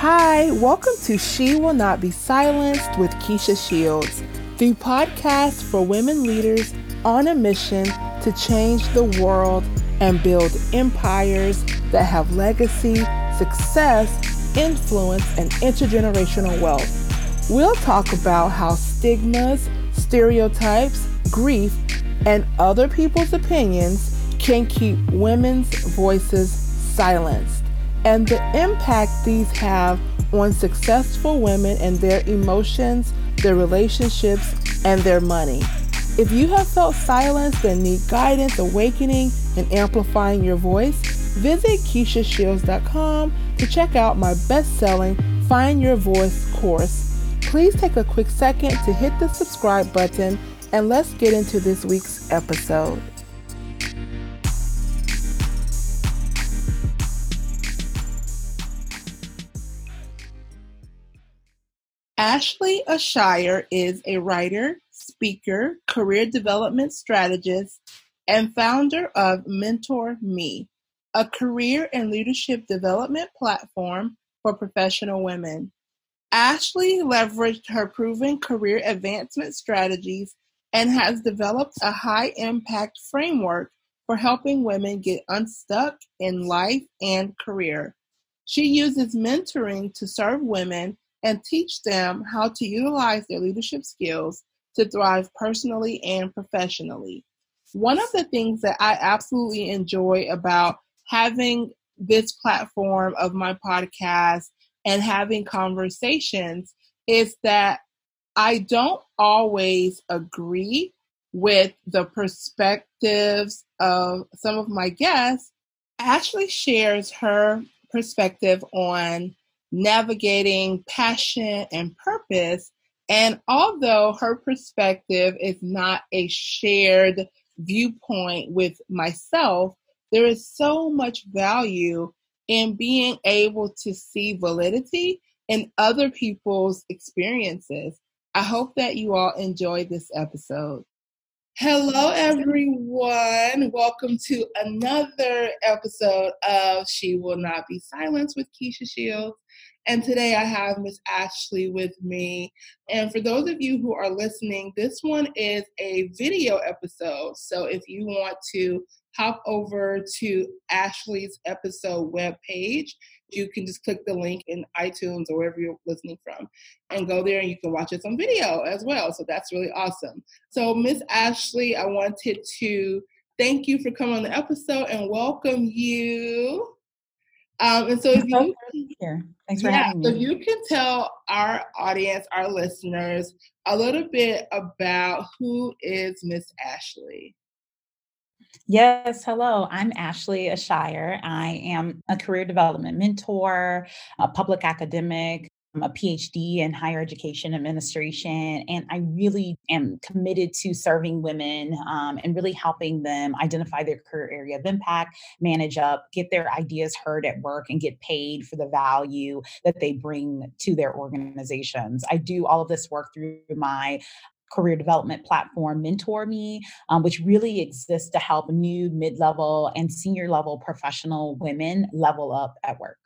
Hi, welcome to She Will Not Be Silenced with Keisha Shields, the podcast for women leaders on a mission to change the world and build empires that have legacy, success, influence, and intergenerational wealth. We'll talk about how stigmas, stereotypes, grief, and other people's opinions can keep women's voices silenced and the impact these have on successful women and their emotions, their relationships, and their money. If you have felt silenced and need guidance, awakening, and amplifying your voice, visit KeishaShields.com to check out my best selling Find Your Voice course. Please take a quick second to hit the subscribe button and let's get into this week's episode. Ashley Ashire is a writer, speaker, career development strategist, and founder of Mentor Me, a career and leadership development platform for professional women. Ashley leveraged her proven career advancement strategies and has developed a high impact framework for helping women get unstuck in life and career. She uses mentoring to serve women and teach them how to utilize their leadership skills to thrive personally and professionally. One of the things that I absolutely enjoy about having this platform of my podcast and having conversations is that I don't always agree with the perspectives of some of my guests. Ashley shares her perspective on navigating passion and purpose. And although her perspective is not a shared viewpoint with myself, there is so much value in being able to see validity in other people's experiences. I hope that you all enjoyed this episode. Hello, everyone. Welcome to another episode of She Will Not Be Silenced with Keisha Shields. And today I have Miss Ashley with me. And for those of you who are listening, this one is a video episode. So if you want to hop over to Ashley's episode webpage, you can just click the link in iTunes or wherever you're listening from and go there and you can watch it on video as well. So that's really awesome. So, Miss Ashley, I wanted to thank you for coming on the episode and welcome you. Um, and so, if you here, thanks for yeah, having so me. you can tell our audience, our listeners, a little bit about who is Miss Ashley. Yes, hello. I'm Ashley Ashire. I am a career development mentor, a public academic, I'm a PhD in higher education administration, and I really am committed to serving women um, and really helping them identify their career area of impact, manage up, get their ideas heard at work, and get paid for the value that they bring to their organizations. I do all of this work through my career development platform mentor me um, which really exists to help new mid-level and senior level professional women level up at work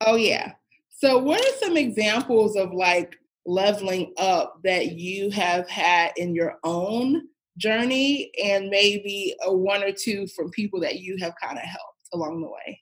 Oh, yeah. So, what are some examples of like leveling up that you have had in your own journey, and maybe a one or two from people that you have kind of helped along the way?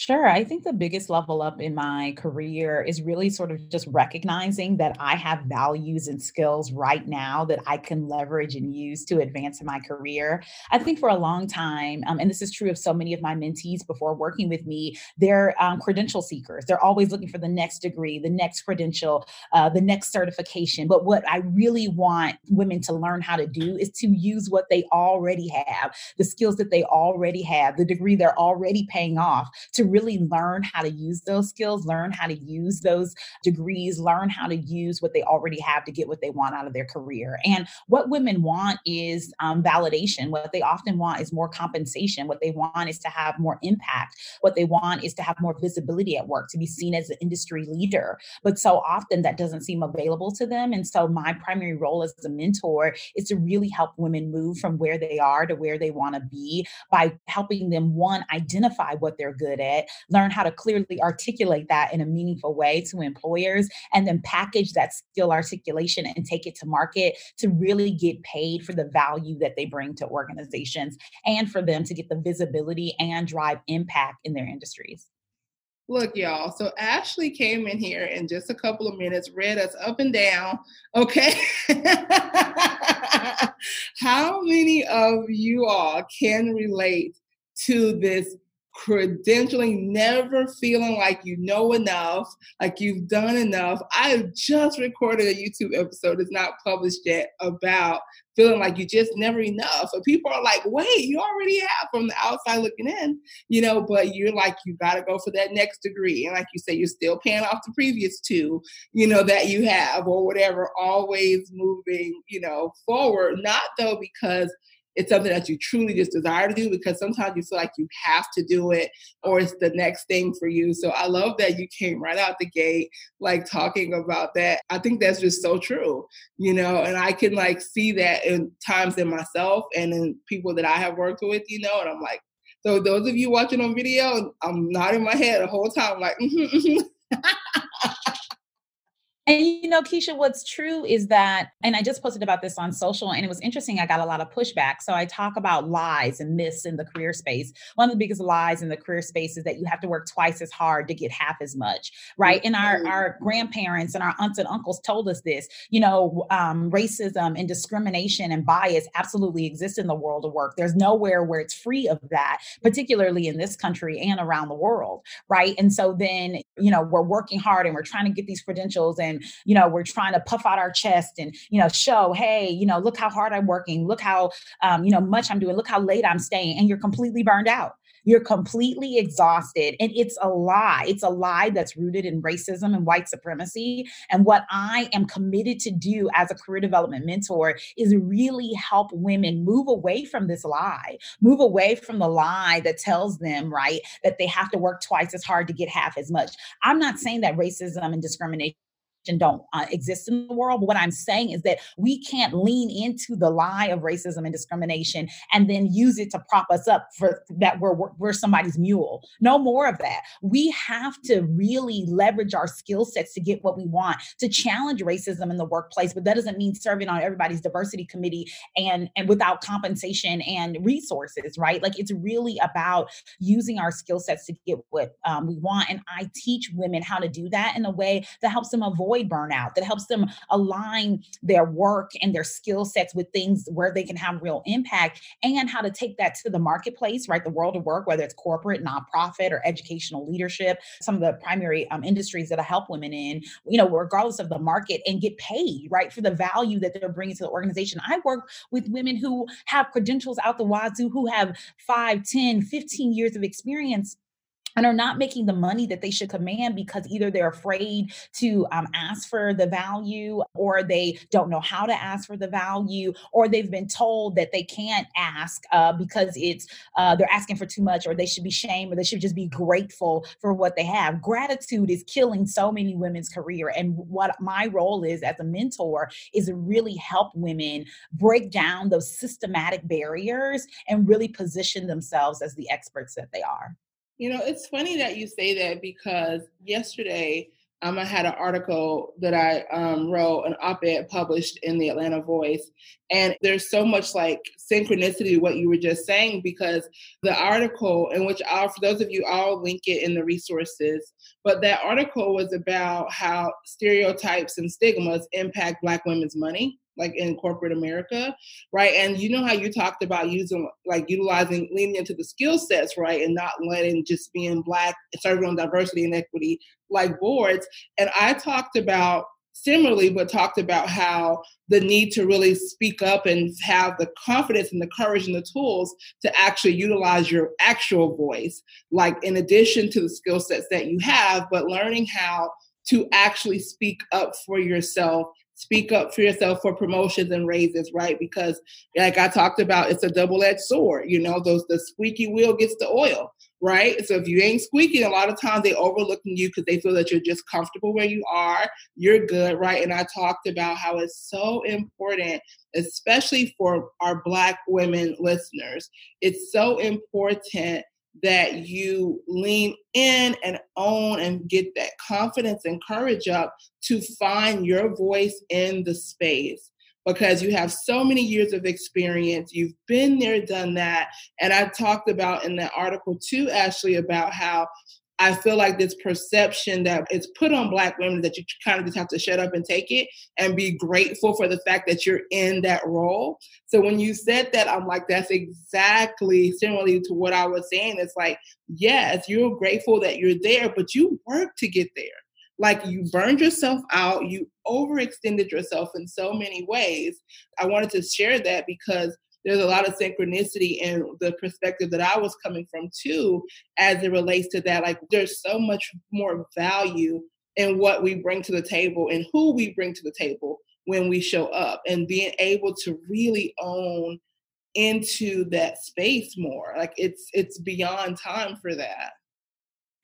Sure. I think the biggest level up in my career is really sort of just recognizing that I have values and skills right now that I can leverage and use to advance in my career. I think for a long time, um, and this is true of so many of my mentees before working with me, they're um, credential seekers. They're always looking for the next degree, the next credential, uh, the next certification. But what I really want women to learn how to do is to use what they already have, the skills that they already have, the degree they're already paying off to really learn how to use those skills, learn how to use those degrees, learn how to use what they already have to get what they want out of their career. And what women want is um, validation. What they often want is more compensation. What they want is to have more impact. What they want is to have more visibility at work, to be seen as an industry leader. But so often that doesn't seem available to them. And so my primary role as a mentor is to really help women move from where they are to where they want to be by helping them, one, identify what they're good at set, learn how to clearly articulate that in a meaningful way to employers, and then package that skill articulation and take it to market to really get paid for the value that they bring to organizations and for them to get the visibility and drive impact in their industries. Look, y'all. So Ashley came in here in just a couple of minutes, read us up and down. Okay. How many of you all can relate to this credentialing, never feeling like you know enough, like you've done enough. I just recorded a YouTube episode, it's not published yet, about feeling like you just never enough. And people are like, wait, you already have from the outside looking in, you know, but you're like, you got to go for that next degree. And like you say, you're still paying off the previous two, you know, that you have or whatever, always moving, you know, forward. Not though because it's something that you truly just desire to do because sometimes you feel like you have to do it or it's the next thing for you. So I love that you came right out the gate, like talking about that. I think that's just so true, you know, and I can like see that in times in myself and in people that I have worked with, you know, and I'm like, so those of you watching on video, I'm nodding my head the whole time, like, mm-hmm, mm-hmm. And you know, Keisha, what's true is that, and I just posted about this on social, and it was interesting. I got a lot of pushback. So I talk about lies and myths in the career space. One of the biggest lies in the career space is that you have to work twice as hard to get half as much, right? And our our grandparents and our aunts and uncles told us this. You know, um, racism and discrimination and bias absolutely exist in the world of work. There's nowhere where it's free of that, particularly in this country and around the world, right? And so then, you know, we're working hard and we're trying to get these credentials and you know we're trying to puff out our chest and you know show hey you know look how hard i'm working look how um, you know much i'm doing look how late i'm staying and you're completely burned out you're completely exhausted. And it's a lie. It's a lie that's rooted in racism and white supremacy. And what I am committed to do as a career development mentor is really help women move away from this lie, move away from the lie that tells them, right, that they have to work twice as hard to get half as much. I'm not saying that racism and discrimination don't uh, exist in the world. But what I'm saying is that we can't lean into the lie of racism and discrimination and then use it to prop us up for that we're, we're somebody's mule. No more of that. We have to really leverage our skill sets to get what we want, to challenge racism in the workplace. But that doesn't mean serving on everybody's diversity committee and, and without compensation and resources, right? Like it's really about using our skill sets to get what um, we want. And I teach women how to do that in a way that helps them avoid avoid burnout, that helps them align their work and their skill sets with things where they can have real impact and how to take that to the marketplace, right? The world of work, whether it's corporate, nonprofit, or educational leadership, some of the primary um, industries that I help women in, you know, regardless of the market and get paid, right, for the value that they're bringing to the organization. I work with women who have credentials out the wazoo, who have 5, 10, 15 years of experience and are not making the money that they should command because either they're afraid to um, ask for the value or they don't know how to ask for the value or they've been told that they can't ask uh, because it's uh, they're asking for too much or they should be shamed or they should just be grateful for what they have. Gratitude is killing so many women's career and what my role is as a mentor is to really help women break down those systematic barriers and really position themselves as the experts that they are you know, it's funny that you say that because yesterday um, I had an article that I um, wrote, an op-ed published in the Atlanta Voice, and there's so much like synchronicity to what you were just saying because the article, in which I'll, for those of you, I'll link it in the resources, but that article was about how stereotypes and stigmas impact Black women's money like in corporate America, right? And you know how you talked about using like utilizing leaning into the skill sets, right, and not letting just being black serving on diversity and equity like boards. And I talked about similarly, but talked about how the need to really speak up and have the confidence and the courage and the tools to actually utilize your actual voice, like in addition to the skill sets that you have, but learning how to actually speak up for yourself speak up for yourself for promotions and raises, right? Because like I talked about, it's a double-edged sword. You know, those the squeaky wheel gets the oil, right? So if you ain't squeaking, a lot of times they overlooking you because they feel that you're just comfortable where you are. You're good, right? And I talked about how it's so important, especially for our black women listeners. It's so important that you lean in and own and get that confidence and courage up to find your voice in the space because you have so many years of experience. You've been there, done that. And I talked about in that article too, Ashley, about how I feel like this perception that it's put on Black women that you kind of just have to shut up and take it and be grateful for the fact that you're in that role. So when you said that, I'm like, that's exactly similarly to what I was saying. It's like, yes, you're grateful that you're there, but you work to get there. Like you burned yourself out, you overextended yourself in so many ways. I wanted to share that because there's a lot of synchronicity in the perspective that I was coming from too, as it relates to that. Like there's so much more value in what we bring to the table and who we bring to the table when we show up and being able to really own into that space more like it's it's beyond time for that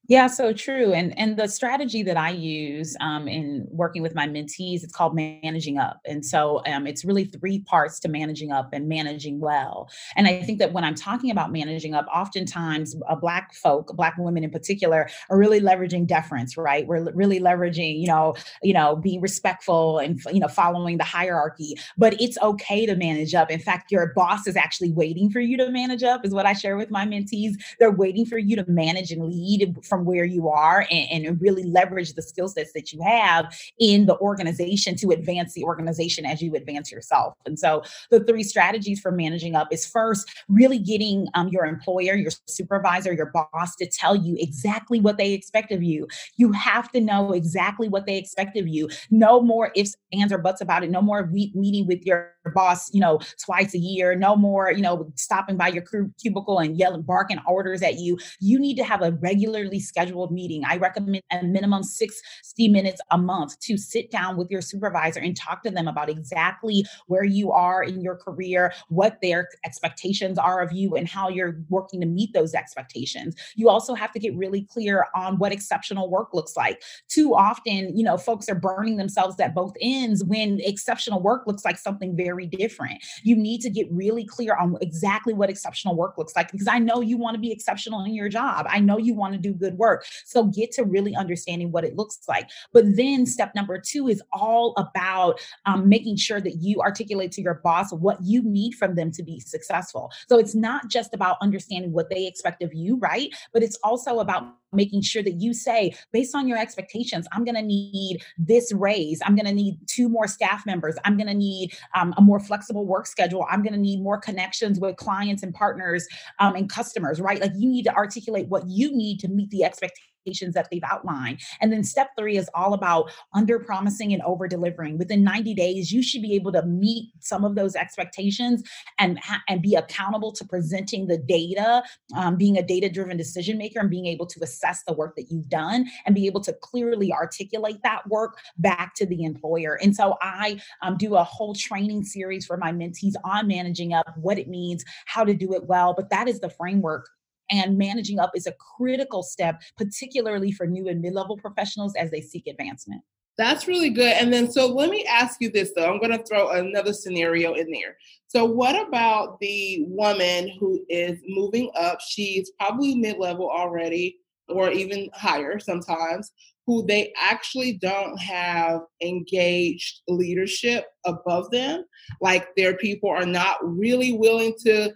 yeah, so true. And and the strategy that I use um, in working with my mentees, it's called managing up. And so um, it's really three parts to managing up and managing well. And I think that when I'm talking about managing up, oftentimes uh, Black folk, Black women in particular, are really leveraging deference, right? We're really leveraging, you know, you know, being respectful and you know following the hierarchy. But it's okay to manage up. In fact, your boss is actually waiting for you to manage up, is what I share with my mentees. They're waiting for you to manage and lead from where you are and, and really leverage the skill sets that you have in the organization to advance the organization as you advance yourself. And so the three strategies for managing up is first, really getting um, your employer, your supervisor, your boss to tell you exactly what they expect of you. You have to know exactly what they expect of you. No more ifs, ands, or buts about it. No more meeting with your boss, you know, twice a year. No more, you know, stopping by your cubicle and yelling, barking orders at you. You need to have a regularly scheduled meeting. I recommend a minimum 60 minutes a month to sit down with your supervisor and talk to them about exactly where you are in your career, what their expectations are of you, and how you're working to meet those expectations. You also have to get really clear on what exceptional work looks like. Too often, you know, folks are burning themselves at both ends when exceptional work looks like something very different. You need to get really clear on exactly what exceptional work looks like because I know you want to be exceptional in your job. I know you want to do good work. So get to really understanding what it looks like. But then step number two is all about um, making sure that you articulate to your boss what you need from them to be successful. So it's not just about understanding what they expect of you, right? But it's also about making sure that you say, based on your expectations, I'm going to need this raise. I'm going to need two more staff members. I'm going to need um, a more flexible work schedule. I'm going to need more connections with clients and partners um, and customers, right? Like you need to articulate what you need to meet the expectations expectations that they've outlined. And then step three is all about under promising and over delivering. Within 90 days, you should be able to meet some of those expectations and, and be accountable to presenting the data, um, being a data driven decision maker, and being able to assess the work that you've done and be able to clearly articulate that work back to the employer. And so I um, do a whole training series for my mentees on managing up, what it means, how to do it well. But that is the framework and managing up is a critical step, particularly for new and mid level professionals as they seek advancement. That's really good. And then, so let me ask you this though. I'm going to throw another scenario in there. So, what about the woman who is moving up? She's probably mid level already, or even higher sometimes, who they actually don't have engaged leadership above them. Like their people are not really willing to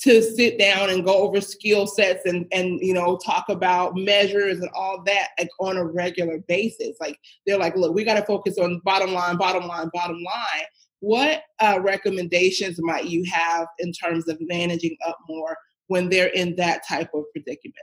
to sit down and go over skill sets and and you know talk about measures and all that like on a regular basis. Like they're like look we got to focus on bottom line bottom line bottom line. What uh, recommendations might you have in terms of managing up more when they're in that type of predicament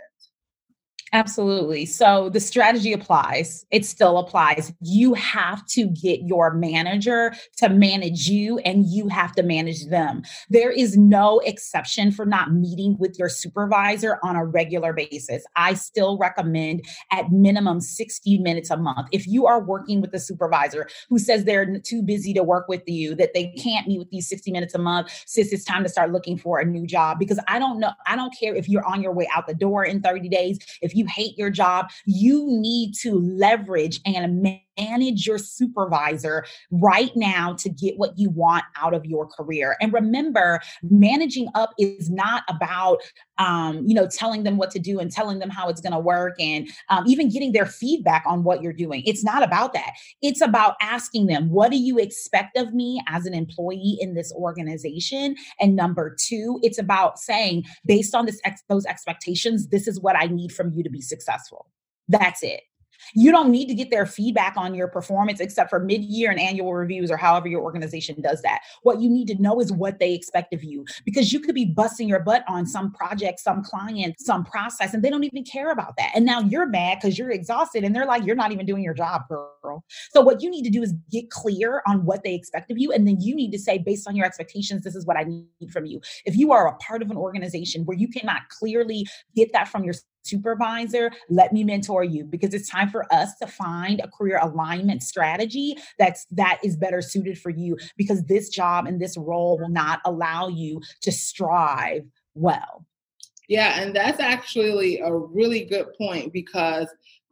Absolutely. So the strategy applies. It still applies. You have to get your manager to manage you and you have to manage them. There is no exception for not meeting with your supervisor on a regular basis. I still recommend at minimum 60 minutes a month. If you are working with a supervisor who says they're too busy to work with you, that they can't meet with you 60 minutes a month, sis, it's time to start looking for a new job because I don't know, I don't care if you're on your way out the door in 30 days, if you hate your job, you need to leverage and manage your supervisor right now to get what you want out of your career. And remember, managing up is not about um, you know, telling them what to do and telling them how it's going to work and um, even getting their feedback on what you're doing. It's not about that. It's about asking them, what do you expect of me as an employee in this organization? And number two, it's about saying, based on this ex- those expectations, this is what I need from you to be successful. That's it. You don't need to get their feedback on your performance except for mid year and annual reviews or however your organization does that. What you need to know is what they expect of you because you could be busting your butt on some project, some client, some process, and they don't even care about that. And now you're mad because you're exhausted and they're like, you're not even doing your job, girl. So what you need to do is get clear on what they expect of you. And then you need to say, based on your expectations, this is what I need from you. If you are a part of an organization where you cannot clearly get that from your supervisor, let me mentor you because it's time for us to find a career alignment strategy that's that is better suited for you because this job and this role will not allow you to strive well. Yeah, and that's actually a really good point because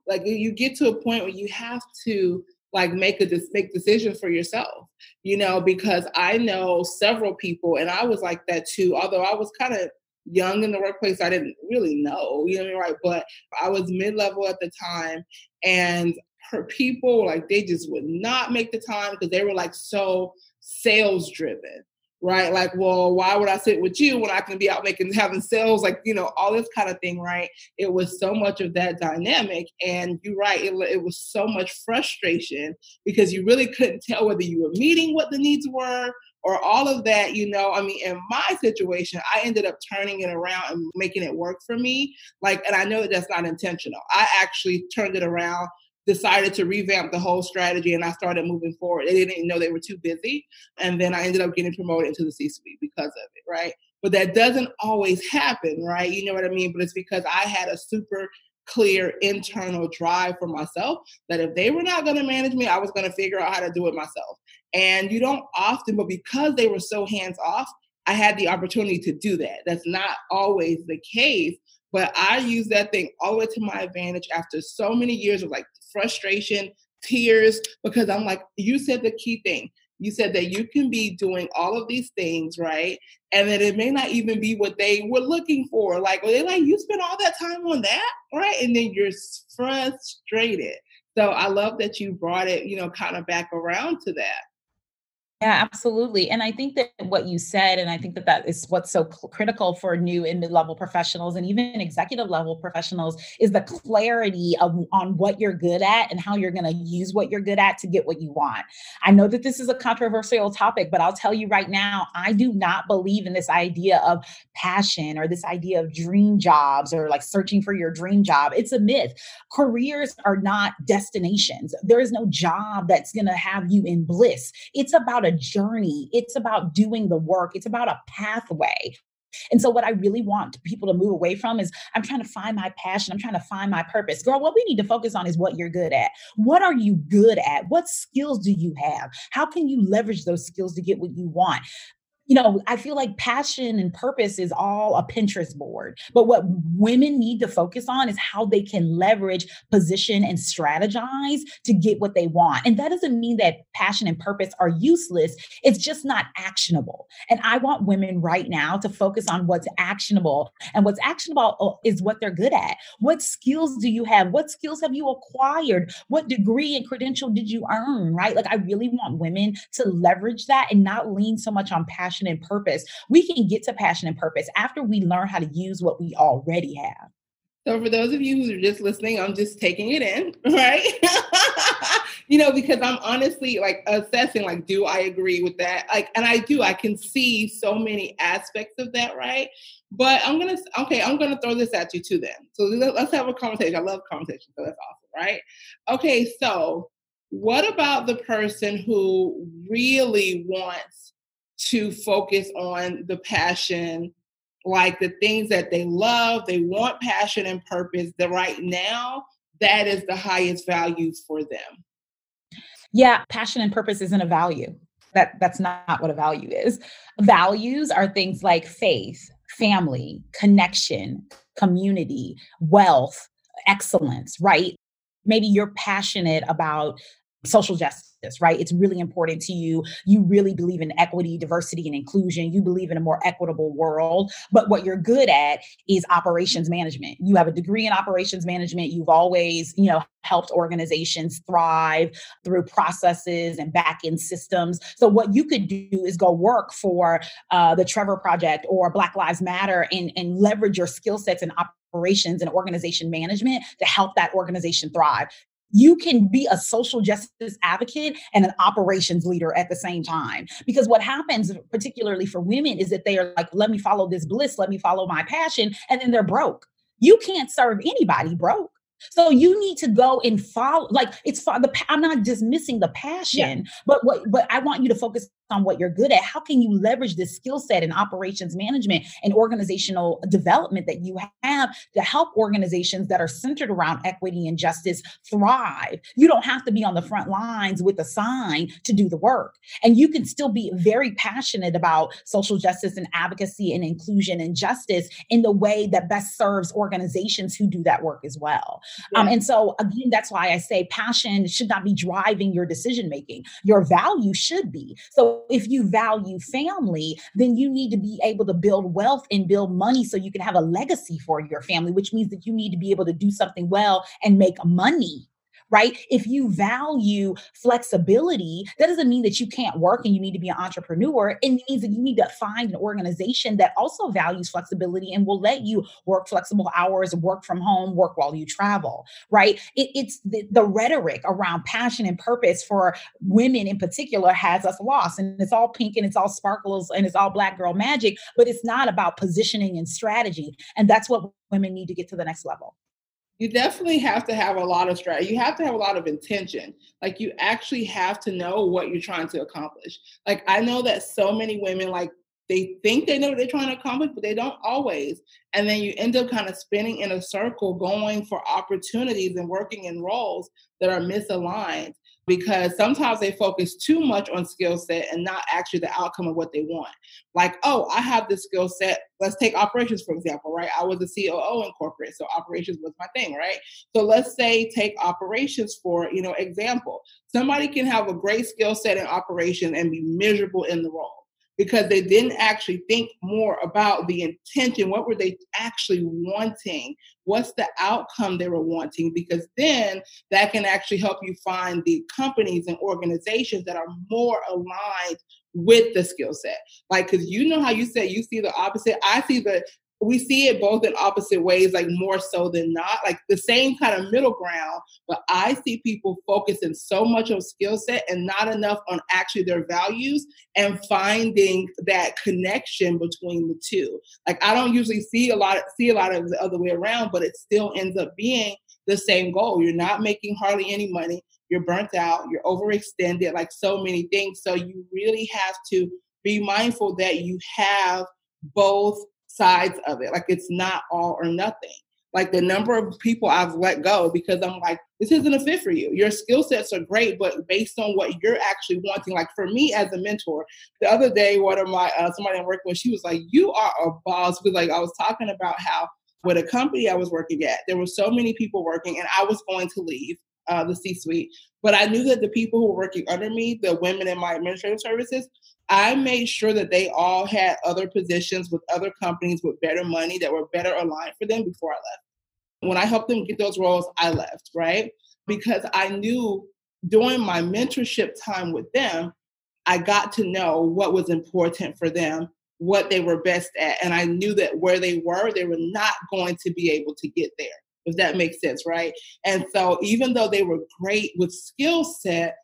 like you get to a point where you have to like make a make decisions for yourself you know because i know several people and i was like that too although i was kind of young in the workplace, I didn't really know, you know, I mean? right? But I was mid level at the time, and her people like they just would not make the time because they were like so sales driven right? Like, well, why would I sit with you when I can be out making having sales, like you know, all this kind of thing, right? It was so much of that dynamic, and you're right, it, it was so much frustration because you really couldn't tell whether you were meeting what the needs were or all of that, you know, I mean, in my situation, I ended up turning it around and making it work for me. Like, and I know that that's not intentional. I actually turned it around, decided to revamp the whole strategy, and I started moving forward. They didn't know they were too busy. And then I ended up getting promoted into the C suite because of it, right? But that doesn't always happen, right? You know what I mean? But it's because I had a super clear internal drive for myself that if they were not going to manage me, I was going to figure out how to do it myself. And you don't often, but because they were so hands off, I had the opportunity to do that. That's not always the case, but I use that thing all the way to my advantage after so many years of like frustration, tears, because I'm like, you said the key thing. You said that you can be doing all of these things, right? And that it may not even be what they were looking for. Like, they like, you spent all that time on that, right? And then you're frustrated. So I love that you brought it, you know, kind of back around to that. Yeah, absolutely. And I think that what you said, and I think that that is what's so critical for new and mid-level professionals and even executive level professionals is the clarity of on what you're good at and how you're going to use what you're good at to get what you want. I know that this is a controversial topic, but I'll tell you right now, I do not believe in this idea of passion or this idea of dream jobs or like searching for your dream job. It's a myth. Careers are not destinations. There is no job that's going to have you in bliss. It's about a journey. It's about doing the work. It's about a pathway. And so, what I really want people to move away from is I'm trying to find my passion. I'm trying to find my purpose. Girl, what we need to focus on is what you're good at. What are you good at? What skills do you have? How can you leverage those skills to get what you want? You know, I feel like passion and purpose is all a Pinterest board. But what women need to focus on is how they can leverage, position, and strategize to get what they want. And that doesn't mean that passion and purpose are useless, it's just not actionable. And I want women right now to focus on what's actionable. And what's actionable uh, is what they're good at. What skills do you have? What skills have you acquired? What degree and credential did you earn? Right? Like, I really want women to leverage that and not lean so much on passion passion and purpose. We can get to passion and purpose after we learn how to use what we already have. So, for those of you who are just listening, I'm just taking it in, right? you know, because I'm honestly like assessing, like, do I agree with that? Like, and I do, I can see so many aspects of that, right? But I'm gonna, okay, I'm gonna throw this at you too then. So, let's have a conversation. I love conversation, so that's awesome, right? Okay, so what about the person who really wants to focus on the passion, like the things that they love, they want passion and purpose, that right now, that is the highest value for them. Yeah, passion and purpose isn't a value. That that's not what a value is. Values are things like faith, family, connection, community, wealth, excellence, right? Maybe you're passionate about social justice, right? It's really important to you. You really believe in equity, diversity, and inclusion. You believe in a more equitable world. But what you're good at is operations management. You have a degree in operations management. You've always, you know, helped organizations thrive through processes and back end systems. So what you could do is go work for uh, the Trevor Project or Black Lives Matter and, and leverage your skill sets and operations and organization management to help that organization thrive you can be a social justice advocate and an operations leader at the same time. Because what happens, particularly for women, is that they are like, let me follow this bliss, let me follow my passion, and then they're broke. You can't serve anybody broke. So you need to go and follow. Like it's the. I'm not dismissing the passion, yeah. but what? But I want you to focus on what you're good at. How can you leverage this skill set in operations management and organizational development that you have to help organizations that are centered around equity and justice thrive? You don't have to be on the front lines with a sign to do the work. And you can still be very passionate about social justice and advocacy and inclusion and justice in the way that best serves organizations who do that work as well. Yeah. Um, and so, again, that's why I say passion should not be driving your decision making. Your value should be. If you value family, then you need to be able to build wealth and build money so you can have a legacy for your family, which means that you need to be able to do something well and make money right? If you value flexibility, that doesn't mean that you can't work and you need to be an entrepreneur. It means that you need to find an organization that also values flexibility and will let you work flexible hours, work from home, work while you travel, right? It, it's the, the rhetoric around passion and purpose for women in particular has us lost. And it's all pink and it's all sparkles and it's all black girl magic, but it's not about positioning and strategy. And that's what women need to get to the next level you definitely have to have a lot of strategy. You have to have a lot of intention. Like you actually have to know what you're trying to accomplish. Like I know that so many women like they think they know what they're trying to accomplish, but they don't always. And then you end up kind of spinning in a circle, going for opportunities and working in roles that are misaligned because sometimes they focus too much on skill set and not actually the outcome of what they want. Like, oh, I have this skill set. Let's take operations, for example, right? I was a COO in corporate, so operations was my thing, right? So let's say take operations for, you know, example. Somebody can have a great skill set in operation and be miserable in the role because they didn't actually think more about the intention. What were they actually wanting? What's the outcome they were wanting? Because then that can actually help you find the companies and organizations that are more aligned with the skill set. Like, because you know how you said you see the opposite. I see the we see it both in opposite ways, like more so than not, like the same kind of middle ground. But I see people focusing so much on skill set and not enough on actually their values and finding that connection between the two. Like I don't usually see a lot, see a lot of the other way around, but it still ends up being the same goal. You're not making hardly any money. You're burnt out. You're overextended. Like so many things. So you really have to be mindful that you have both sides of it. Like it's not all or nothing. Like the number of people I've let go because I'm like, this isn't a fit for you. Your skill sets are great, but based on what you're actually wanting, like for me as a mentor, the other day, one of my uh, somebody I'm working with, she was like, "You are a boss." Because like I was talking about how with a company I was working at, there were so many people working, and I was going to leave uh, the C-suite, but I knew that the people who were working under me, the women in my administrative services, I made sure that they all had other positions with other companies with better money that were better aligned for them before I left. When I helped them get those roles, I left, right? Because I knew during my mentorship time with them, I got to know what was important for them, what they were best at. And I knew that where they were, they were not going to be able to get there, if that makes sense, right? And so even though they were great with skill set,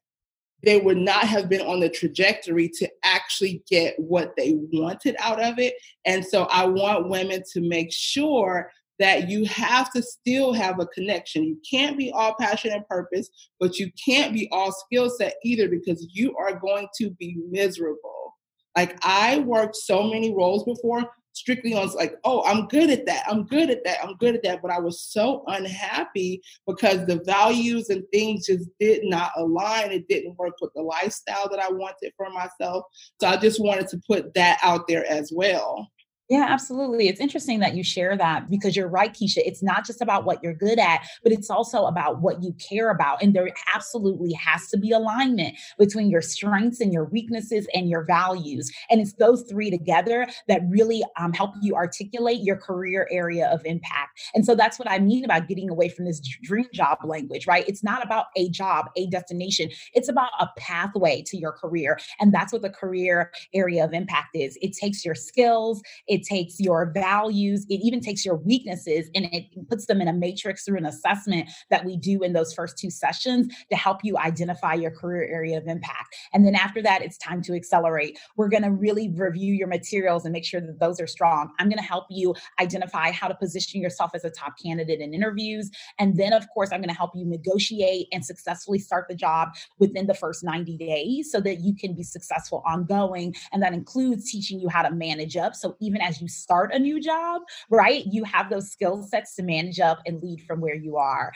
they would not have been on the trajectory to actually get what they wanted out of it. And so I want women to make sure that you have to still have a connection. You can't be all passion and purpose, but you can't be all skill set either because you are going to be miserable. Like I worked so many roles before strictly on like, oh, I'm good at that. I'm good at that. I'm good at that. But I was so unhappy because the values and things just did not align. It didn't work with the lifestyle that I wanted for myself. So I just wanted to put that out there as well. Yeah, absolutely. It's interesting that you share that because you're right, Keisha. It's not just about what you're good at, but it's also about what you care about. And there absolutely has to be alignment between your strengths and your weaknesses and your values. And it's those three together that really um, help you articulate your career area of impact. And so that's what I mean about getting away from this dream job language, right? It's not about a job, a destination, it's about a pathway to your career. And that's what the career area of impact is. It takes your skills, it it takes your values, it even takes your weaknesses, and it puts them in a matrix through an assessment that we do in those first two sessions to help you identify your career area of impact. And then after that, it's time to accelerate. We're going to really review your materials and make sure that those are strong. I'm going to help you identify how to position yourself as a top candidate in interviews. And then, of course, I'm going to help you negotiate and successfully start the job within the first 90 days so that you can be successful ongoing. And that includes teaching you how to manage up. So even as as you start a new job, right? You have those skill sets to manage up and lead from where you are.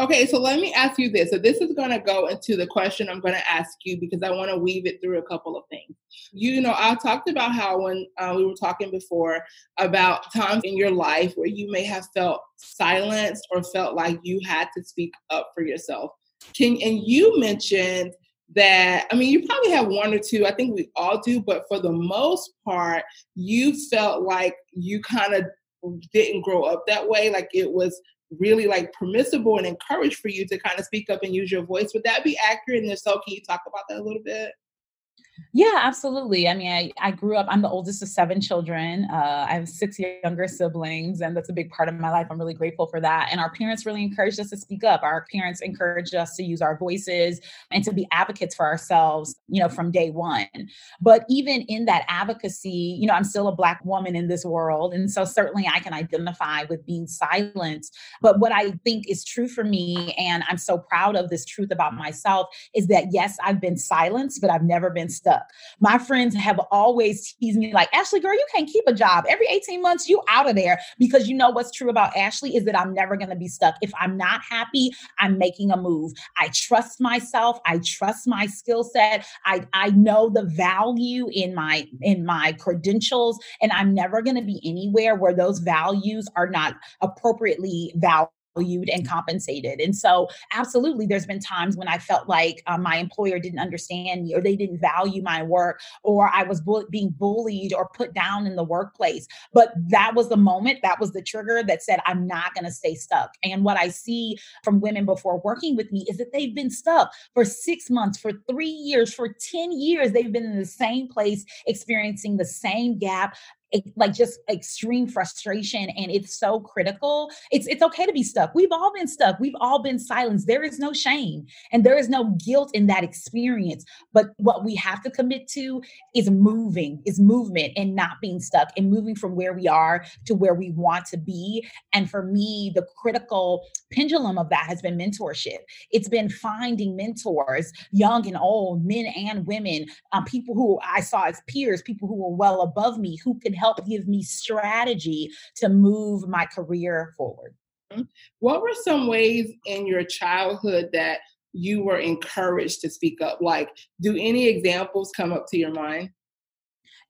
Okay, so let me ask you this. So this is going to go into the question I'm going to ask you because I want to weave it through a couple of things. You know, I talked about how when uh, we were talking before about times in your life where you may have felt silenced or felt like you had to speak up for yourself. Can and you mentioned that I mean, you probably have one or two. I think we all do, but for the most part, you felt like you kind of didn't grow up that way. Like it was really like permissible and encouraged for you to kind of speak up and use your voice. Would that be accurate? And if so, can you talk about that a little bit? Yeah, absolutely. I mean, I, I grew up, I'm the oldest of seven children. Uh, I have six younger siblings, and that's a big part of my life. I'm really grateful for that. And our parents really encouraged us to speak up. Our parents encouraged us to use our voices and to be advocates for ourselves, you know, from day one. But even in that advocacy, you know, I'm still a Black woman in this world. And so certainly I can identify with being silenced. But what I think is true for me, and I'm so proud of this truth about myself, is that yes, I've been silenced, but I've never been stuck My friends have always teased me like, Ashley, girl, you can't keep a job. Every 18 months, you out of there. Because you know what's true about Ashley is that I'm never going to be stuck. If I'm not happy, I'm making a move. I trust myself. I trust my skill set. I, I know the value in my in my credentials. And I'm never going to be anywhere where those values are not appropriately valued valued and compensated. And so, absolutely, there's been times when I felt like um, my employer didn't understand me or they didn't value my work or I was bu- being bullied or put down in the workplace. But that was the moment, that was the trigger that said, I'm not going to stay stuck. And what I see from women before working with me is that they've been stuck for six months, for three years, for 10 years. They've been in the same place, experiencing the same gap, like just extreme frustration and it's so critical. It's it's okay to be stuck. We've all been stuck. We've all been silenced. There is no shame and there is no guilt in that experience. But what we have to commit to is moving is movement and not being stuck and moving from where we are to where we want to be. And for me the critical pendulum of that has been mentorship. It's been finding mentors young and old men and women um, people who i saw as peers people who were well above me who could help give me strategy to move my career forward. Mm-hmm. What were some ways in your childhood that you were encouraged to speak up? Like, do any examples come up to your mind?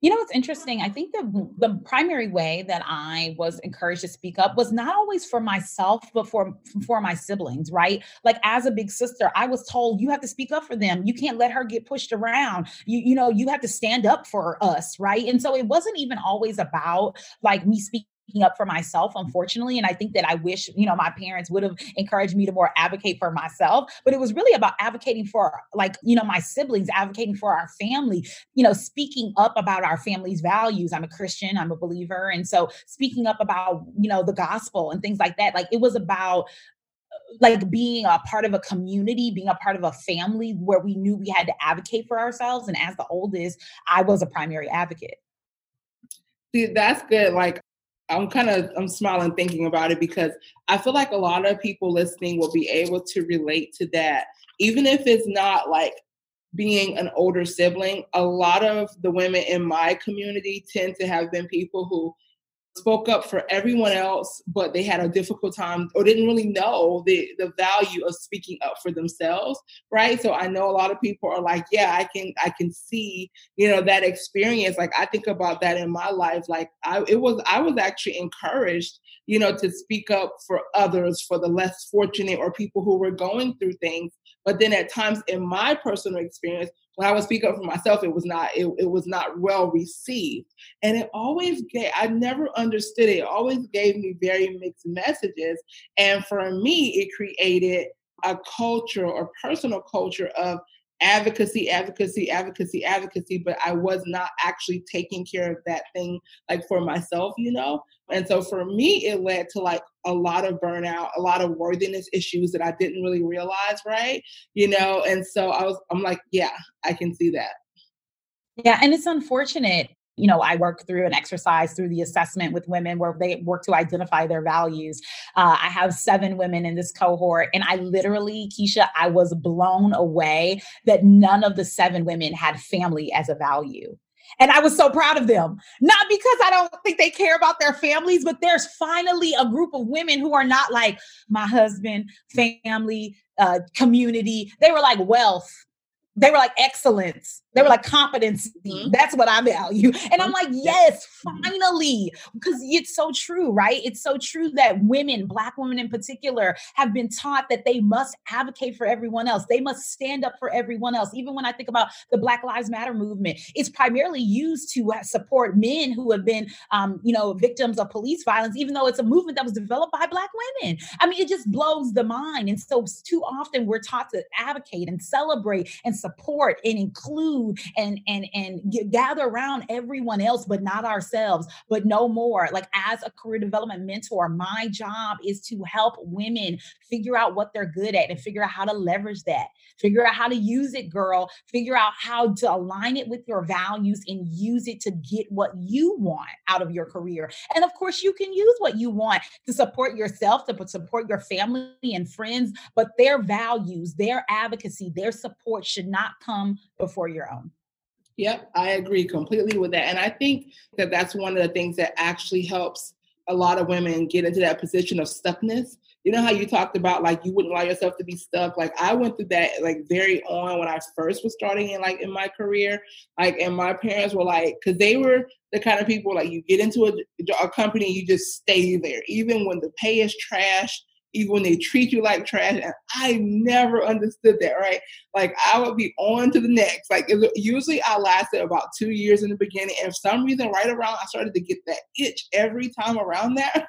You know, it's interesting. I think the the primary way that I was encouraged to speak up was not always for myself, but for for my siblings, right? Like as a big sister, I was told you have to speak up for them. You can't let her get pushed around. You you know, you have to stand up for us, right? And so it wasn't even always about like me speaking up for myself, mm-hmm. unfortunately. And I think that I wish, you know, my parents would have encouraged me to more advocate for myself. But it was really about advocating for, like, you know, my siblings, advocating for our family, you know, speaking up about our family's values. I'm a Christian, I'm a believer. And so speaking up about, you know, the gospel and things like that. Like, it was about uh, like being a part of a community, being a part of a family where we knew we had to advocate for ourselves. And as the oldest, I was a primary advocate. See, that's good. Like I'm kind of I'm smiling thinking about it because I feel like a lot of people listening will be able to relate to that, even if it's not like being an older sibling. A lot of the women in my community tend to have been people who spoke up for everyone else, but they had a difficult time or didn't really know the, the value of speaking up for themselves, right? So I know a lot of people are like, yeah, I can I can see, you know, that experience. Like I think about that in my life. Like I it was I was actually encouraged, you know, to speak up for others, for the less fortunate or people who were going through things. But then at times in my personal experience, when I would speak up for myself, it was not it, it was not well received. And it always gave I never understood it. it always gave me very mixed messages. And for me, it created a culture or personal culture of advocacy, advocacy, advocacy, advocacy, but I was not actually taking care of that thing like for myself, you know? And so for me, it led to like a lot of burnout, a lot of worthiness issues that I didn't really realize, right? You know, and so I was, I'm like, yeah, I can see that. Yeah, and it's unfortunate you know, I work through an exercise through the assessment with women where they work to identify their values. Uh, I have seven women in this cohort, and I literally, Keisha, I was blown away that none of the seven women had family as a value. And I was so proud of them. Not because I don't think they care about their families, but there's finally a group of women who are not like my husband, family, uh, community. They were like wealth. They were like excellence they were like competency. Mm-hmm. That's what I value. And I'm mm-hmm. like, yes, mm-hmm. finally. Because it's so true, right? It's so true that women, Black women in particular, have been taught that they must advocate for everyone else. They must stand up for everyone else. Even when I think about the Black Lives Matter movement, it's primarily used to uh, support men who have been, um, you know, victims of police violence, even though it's a movement that was developed by Black women. I mean, it just blows the mind. And so, too often, we're taught to advocate and celebrate and support and include and and and get, gather around everyone else but not ourselves but no more. Like as a career development mentor my job is to help women figure out what they're good at and figure out how to leverage that. Figure out how to use it girl. Figure out how to align it with your values and use it to get what you want out of your career. And of course you can use what you want to support yourself to support your family and friends but their values their advocacy their support should not come before your own Yep, I agree completely with that. And I think that that's one of the things that actually helps a lot of women get into that position of stuckness. You know how you talked about like you wouldn't allow yourself to be stuck. Like I went through that like very on when I first was starting in like in my career. Like and my parents were like, because they were the kind of people like you get into a, a company, you just stay there, even when the pay is trash even when they treat you like trash. And I never understood that, right? Like I would be on to the next. Like usually I lasted about two years in the beginning. And for some reason, right around, I started to get that itch every time around that.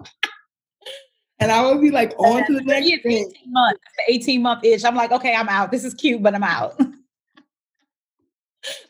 and I would be like on to the next 18 months, the 18 month itch. I'm like, okay, I'm out. This is cute, but I'm out.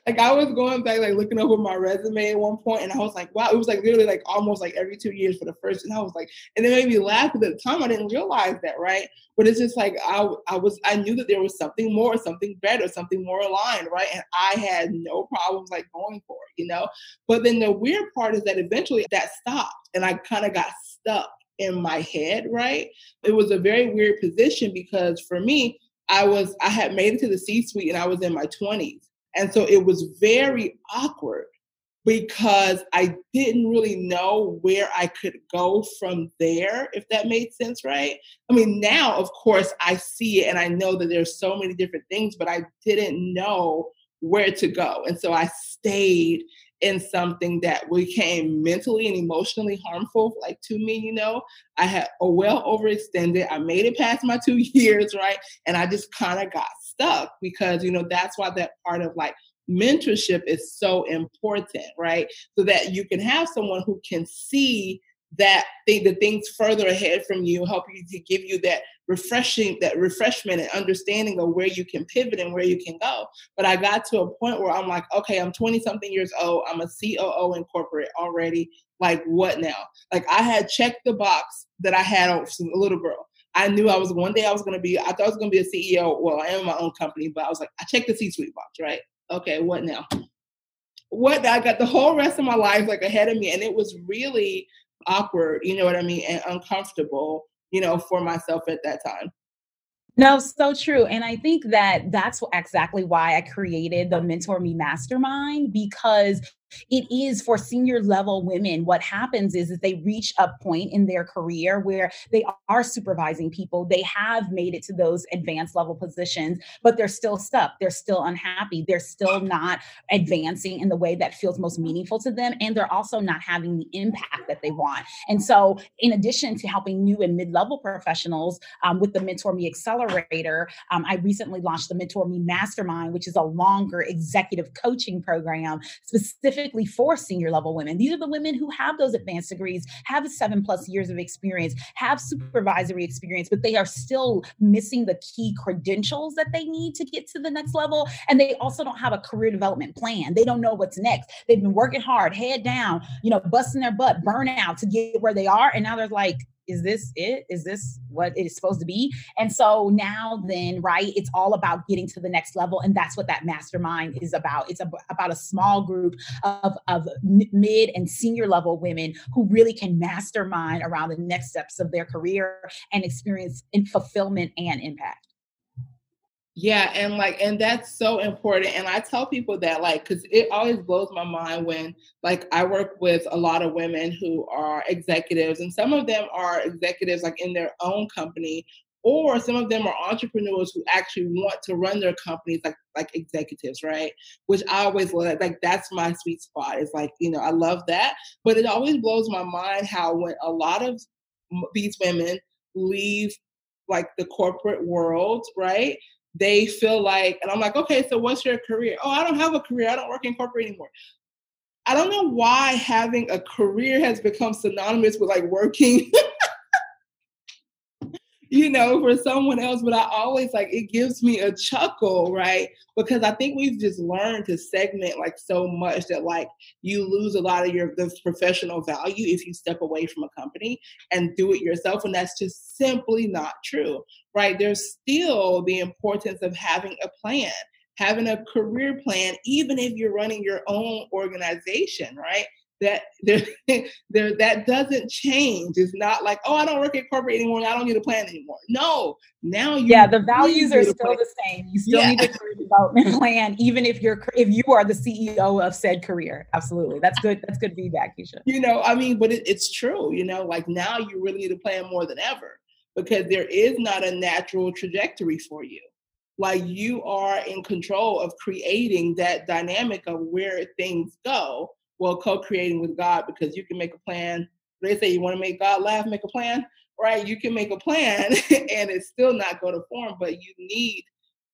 like I was going back, like looking over my resume at one point, and I was like, wow, it was like literally like almost like every two years for the first, and I was like, and it made me laugh because at the time I didn't realize that, right? But it's just like I, I was, I knew that there was something more, something better, something more aligned, right? And I had no problems like going for it, you know. But then the weird part is that eventually that stopped, and I kind of got stuck in my head, right? It was a very weird position because for me, I was I had made it to the C suite and I was in my 20s. And so it was very awkward because I didn't really know where I could go from there, if that made sense, right? I mean, now, of course, I see it and I know that there's so many different things, but I didn't know where to go. And so I stayed in something that became mentally and emotionally harmful, like to me, you know. I had a well overextended. I made it past my two years, right? And I just kind of got stuck because you know that's why that part of like mentorship is so important right? So that you can have someone who can see that thing the things further ahead from you help you to give you that refreshing that refreshment and understanding of where you can pivot and where you can go. But i got to a point where i'm like okay i'm 20 something years old. I'm a COO in corporate already. Like what now? Like i had checked the box that i had a little girl I knew I was one day I was going to be, I thought I was going to be a CEO. Well, I am my own company, but I was like, I checked the C suite box, right? Okay, what now? What I got the whole rest of my life like ahead of me, and it was really awkward, you know what I mean, and uncomfortable, you know, for myself at that time. No, so true. And I think that that's exactly why I created the Mentor Me Mastermind because it is for senior level women. What happens is that they reach a point in their career where they are supervising people. They have made it to those advanced level positions but they're still stuck. They're still unhappy. They're still not advancing in the way that feels most meaningful to them and they're also not having the impact that they want. And so in addition to helping new and mid-level professionals um, with the mentor me accelerator um, i recently launched the mentor me mastermind which is a longer executive coaching program specific specifically for senior level women. These are the women who have those advanced degrees, have seven plus years of experience, have supervisory experience, but they are still missing the key credentials that they need to get to the next level. And they also don't have a career development plan. They don't know what's next. They've been working hard, head down, you know, busting their butt, burnout to get where they are. And now they're like, is this it? Is this what it is supposed to be? And so now, then, right, it's all about getting to the next level. And that's what that mastermind is about. It's about a small group of, of mid and senior level women who really can mastermind around the next steps of their career and experience in fulfillment and impact. Yeah, and like, and that's so important. And I tell people that, like, because it always blows my mind when, like, I work with a lot of women who are executives, and some of them are executives, like, in their own company, or some of them are entrepreneurs who actually want to run their companies like like executives, right? Which I always love. Like, that's my sweet spot. It's like, you know, I love that. But it always blows my mind how when a lot of these women leave like the corporate world, right? They feel like, and I'm like, okay, so what's your career? Oh, I don't have a career. I don't work in corporate anymore. I don't know why having a career has become synonymous with like working you know, for someone else, but I always like it gives me a chuckle, right? Because I think we've just learned to segment like so much that like you lose a lot of your the professional value if you step away from a company and do it yourself. And that's just simply not true, right? There's still the importance of having a plan, having a career plan, even if you're running your own organization, right? That there, there that doesn't change. It's not like, oh, I don't work at corporate anymore. I don't need a plan anymore. No, now you yeah, the values are still plan. the same. You still yeah. need a career development plan, even if you're if you are the CEO of said career. Absolutely, that's good. That's good feedback, Keisha. You know, I mean, but it, it's true. You know, like now you really need a plan more than ever because there is not a natural trajectory for you like you are in control of creating that dynamic of where things go well co-creating with god because you can make a plan. They say you want to make god laugh make a plan right? You can make a plan and it's still not go to form but you need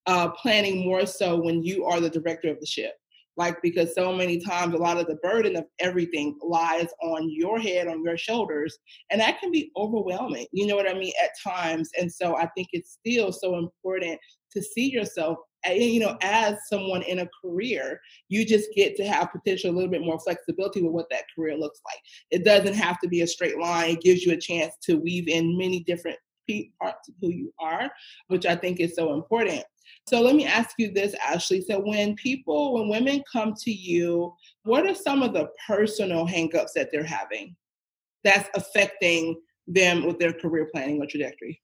uh, planning more so when you are the director of the ship. Like because so many times a lot of the burden of everything lies on your head on your shoulders and that can be overwhelming you know what i mean at times. And so i think it's still so important to see yourself you know, as someone in a career, you just get to have potential a little bit more flexibility with what that career looks like. It doesn't have to be a straight line. It gives you a chance to weave in many different parts of who you are, which I think is so important. So let me ask you this, Ashley. So when people, when women come to you, what are some of the personal hangups that they're having that's affecting them with their career planning or trajectory?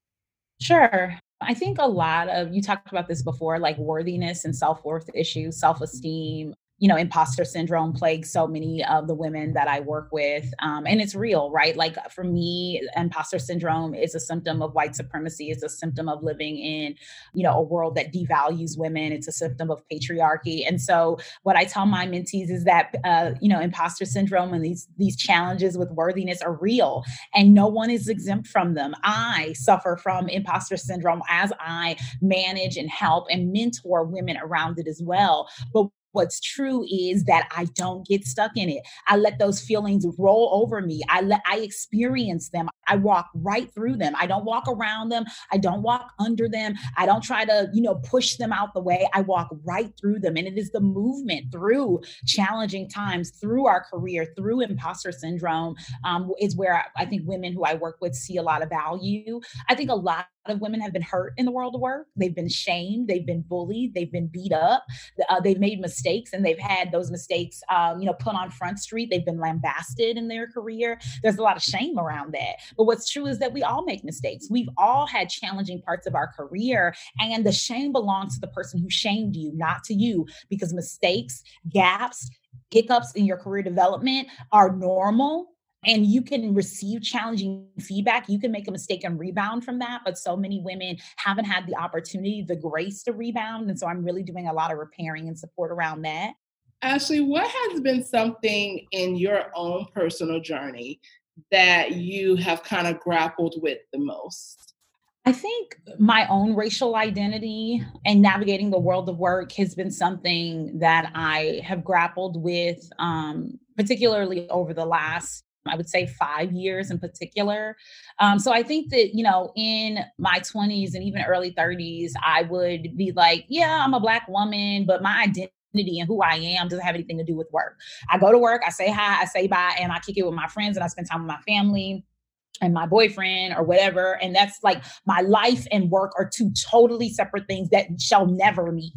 Sure. I think a lot of you talked about this before, like worthiness and self worth issues, self esteem, you know, imposter syndrome plagues so many of the women that I work with. Um, and it's real, right? Like for me, imposter syndrome is a symptom of white supremacy, it's a symptom of living in, you know, a world that devalues women, it's a symptom of patriarchy. And so what I tell my mentees is that, uh, you know, imposter syndrome and these, these challenges with worthiness are real and no one is exempt from them. I suffer from imposter syndrome as I manage and help and mentor women around it as well. But what's true is that I don't get stuck in it. I let those feelings roll over me. I let I experience them. I walk right through them. I don't walk around them. I don't walk under them. I don't try to, you know, push them out the way. I walk right through them. And it is the movement through challenging times, through our career, through imposter syndrome, um, is where I think women who I work with see a lot of value. I think a lot of women have been hurt in the world of work. They've been shamed, they've been bullied, they've been beat up, uh, they've made mistakes, and they've had those mistakes, um, you know, put on front street. They've been lambasted in their career. There's a lot of shame around that. But what's true is that we all make mistakes. We've all had challenging parts of our career, and the shame belongs to the person who shamed you, not to you, because mistakes, gaps, hiccups in your career development are normal and you can receive challenging feedback. You can make a mistake and rebound from that. But so many women haven't had the opportunity, the grace to rebound. And so I'm really doing a lot of repairing and support around that. Ashley, what has been something in your own personal journey that you have kind of grappled with the most? I think my own racial identity and navigating the world of work has been something that I have grappled with, um, particularly over the last I would say five years in particular. Um, so I think that, you know, in my 20s and even early 30s, I would be like, yeah, I'm a Black woman, but my identity and who I am doesn't have anything to do with work. I go to work, I say hi, I say bye, and I kick it with my friends and I spend time with my family and my boyfriend or whatever. And that's like my life and work are two totally separate things that shall never meet.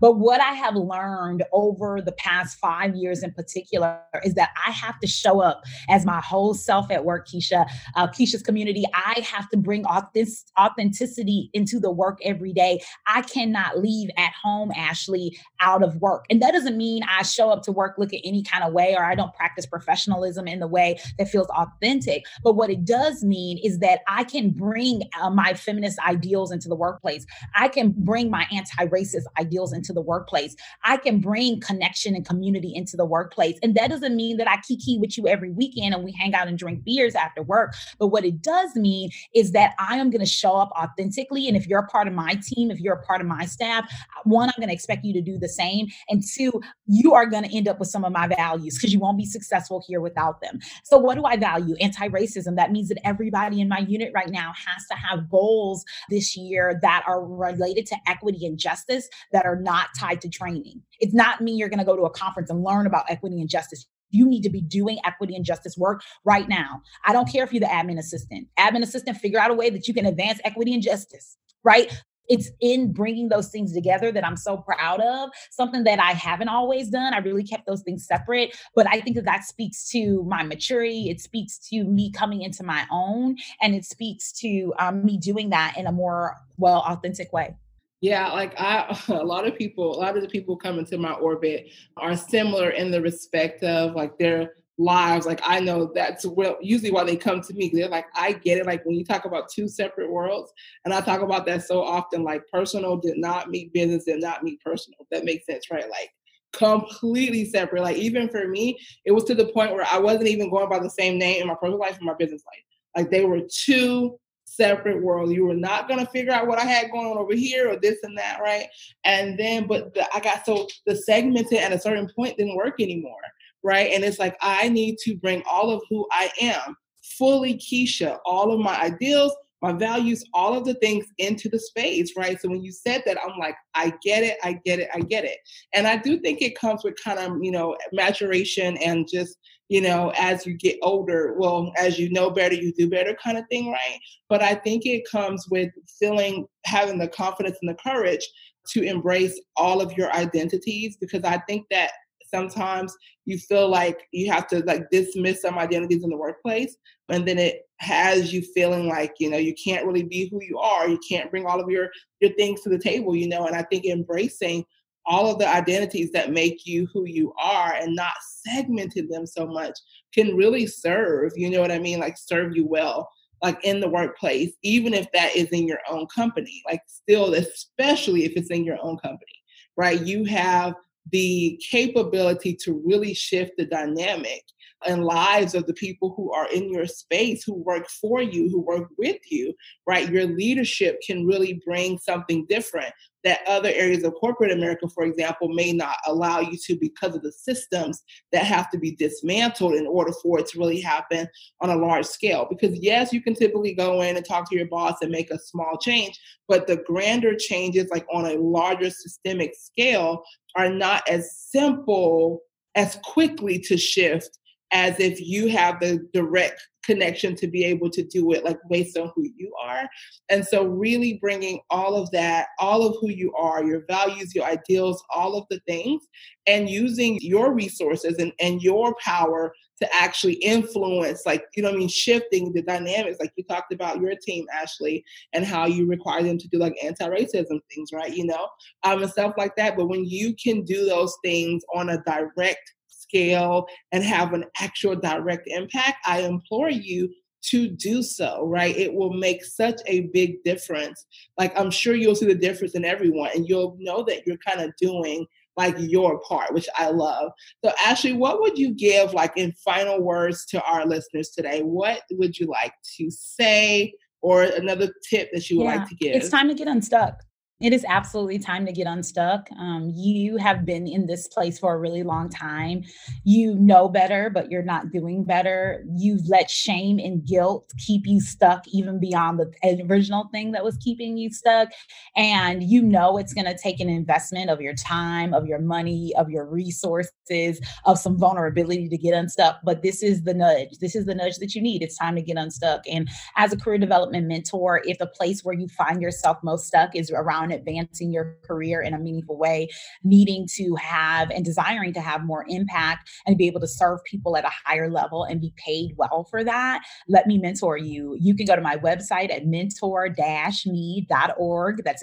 But what I have learned over the past five years in particular is that I have to show up as my whole self at work, Keisha. Uh, Keisha's community, I have to bring authentic- authenticity into the work every day. I cannot leave at home, Ashley, out of work. And that doesn't mean I show up to work looking any kind of way or I don't practice professionalism in the way that feels authentic. But what it does mean is that I can bring uh, my feminist ideals into the workplace. I can bring my anti racist ideals into the workplace. I can bring connection and community into the workplace. And that doesn't mean that I kiki with you every weekend and we hang out and drink beers after work. But what it does mean is that I am going to show up authentically. And if you're a part of my team, if you're a part of my staff, one, I'm going to expect you to do the same. And two, you are going to end up with some of my values because you won't be successful here without them. So, what do I value? Anti racism. That means that everybody in my unit right now has to have goals this year that are related to equity and justice that are not tied to training. It's not me you're going to go to a conference and learn about equity and justice. You need to be doing equity and justice work right now. I don't care if you're the admin assistant. Admin assistant, figure out a way that you can advance equity and justice right? It's in bringing those things together that I'm so proud of. Something that I haven't always done. I really kept those things separate, but I think that that speaks to my maturity. It speaks to me coming into my own, and it speaks to um, me doing that in a more well authentic way. Yeah, like I, a lot of people, a lot of the people come into my orbit are similar in the respect of like they're lives like i know that's well usually why they come to me they're like i get it like when you talk about two separate worlds and i talk about that so often like personal did not meet business did not meet personal that makes sense right? Like completely separate like even for me it was to the point where i wasn't even going by the same name in my personal life and my business life. Like they were two separate worlds. You were not going to figure out what i had going on over here or this and that right? And then but the, i got so the segmented at a certain point didn't work anymore right? And it's like, I need to bring all of who I am, fully Keisha, all of my ideals, my values, all of the things into the space, right? So when you said that, I'm like, I get it, I get it, I get it. And I do think it comes with kind of, you know, maturation and just, you know, as you get older, well, as you know better, you do better kind of thing, right? But I think it comes with feeling, having the confidence and the courage to embrace all of your identities because I think that sometimes you feel like you have to like dismiss some identities in the workplace and then it has you feeling like you know you can't really be who you are you can't bring all of your your things to the table you know and i think embracing all of the identities that make you who you are and not segmenting them so much can really serve you know what i mean like serve you well like in the workplace even if that is in your own company like still especially if it's in your own company right? You have the capability to really shift the dynamic and lives of the people who are in your space, who work for you, who work with you, right? Your leadership can really bring something different that other areas of corporate America, for example, may not allow you to because of the systems that have to be dismantled in order for it to really happen on a large scale. Because, yes, you can typically go in and talk to your boss and make a small change, but the grander changes, like on a larger systemic scale, are not as simple as quickly to shift as if you have the direct connection to be able to do it like based on who you are. And so really bringing all of that all of who you are your values your ideals all of the things and using your resources and, and your power to actually influence like you know i mean shifting the dynamics like you talked about your team ashley and how you require them to do like anti-racism things right you know um and stuff like that. But when you can do those things on a direct scale and have an actual direct impact, I implore you to do so, right? It will make such a big difference. Like, I'm sure you'll see the difference in everyone, and you'll know that you're kind of doing like your part, which I love. So, Ashley, what would you give, like, in final words to our listeners today? What would you like to say, or another tip that you would yeah, like to give? It's time to get unstuck. It is absolutely time to get unstuck. Um, you have been in this place for a really long time. You know better, but you're not doing better. You've let shame and guilt keep you stuck even beyond the original thing that was keeping you stuck. And you know it's going to take an investment of your time, of your money, of your resources, of some vulnerability to get unstuck. But this is the nudge. This is the nudge that you need. It's time to get unstuck. And as a career development mentor, if the place where you find yourself most stuck is around on advancing your career in a meaningful way, needing to have and desiring to have more impact and be able to serve people at a higher level and be paid well for that, let me mentor you. You can go to my website at mentor-me.org. That's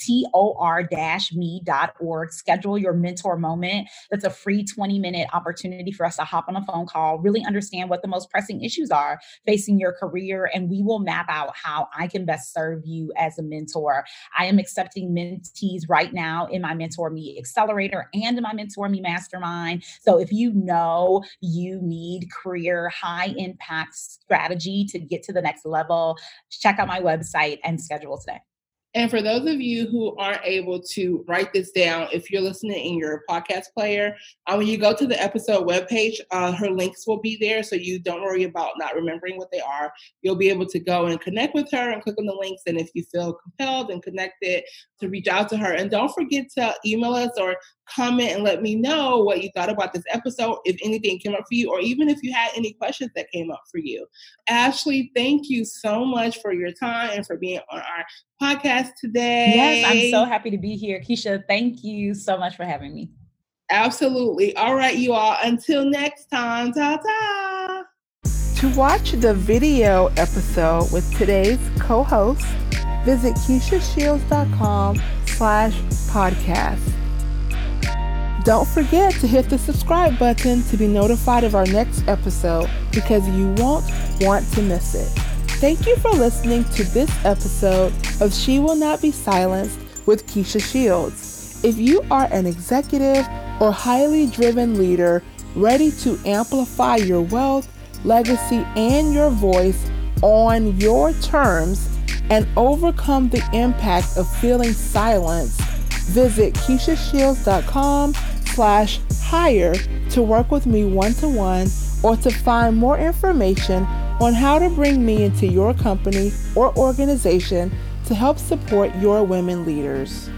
M-E-N-T-O-R-me.org. Schedule your mentor moment. That's a free 20 minute opportunity for us to hop on a phone call, really understand what the most pressing issues are facing your career, and we will map out how I can best serve you as a mentor. I am accepting mentees right now in my Mentor Me Accelerator and in my Mentor Me Mastermind. So if you know you need career high impact strategy to get to the next level, check out my website and schedule today. And for those of you who aren't able to write this down, if you're listening in your podcast player, uh, when you go to the episode webpage, uh, her links will be there. So you don't worry about not remembering what they are. You'll be able to go and connect with her and click on the links. And if you feel compelled and connected, to reach out to her. And don't forget to email us or comment and let me know what you thought about this episode, if anything came up for you, or even if you had any questions that came up for you. Ashley, thank you so much for your time and for being on our podcast today. Yes, I'm so happy to be here. Keisha, thank you so much for having me. Absolutely. All right, you all. Until next time, ta ta. To watch the video episode with today's co host, visit KeishaShields.com slash podcast. Don't forget to hit the subscribe button to be notified of our next episode because you won't want to miss it. Thank you for listening to this episode of She Will Not Be Silenced with Keisha Shields. If you are an executive or highly driven leader ready to amplify your wealth, legacy, and your voice on your terms, and overcome the impact of feeling silenced, visit KeishaShields.com slash hire to work with me one-to-one or to find more information on how to bring me into your company or organization to help support your women leaders.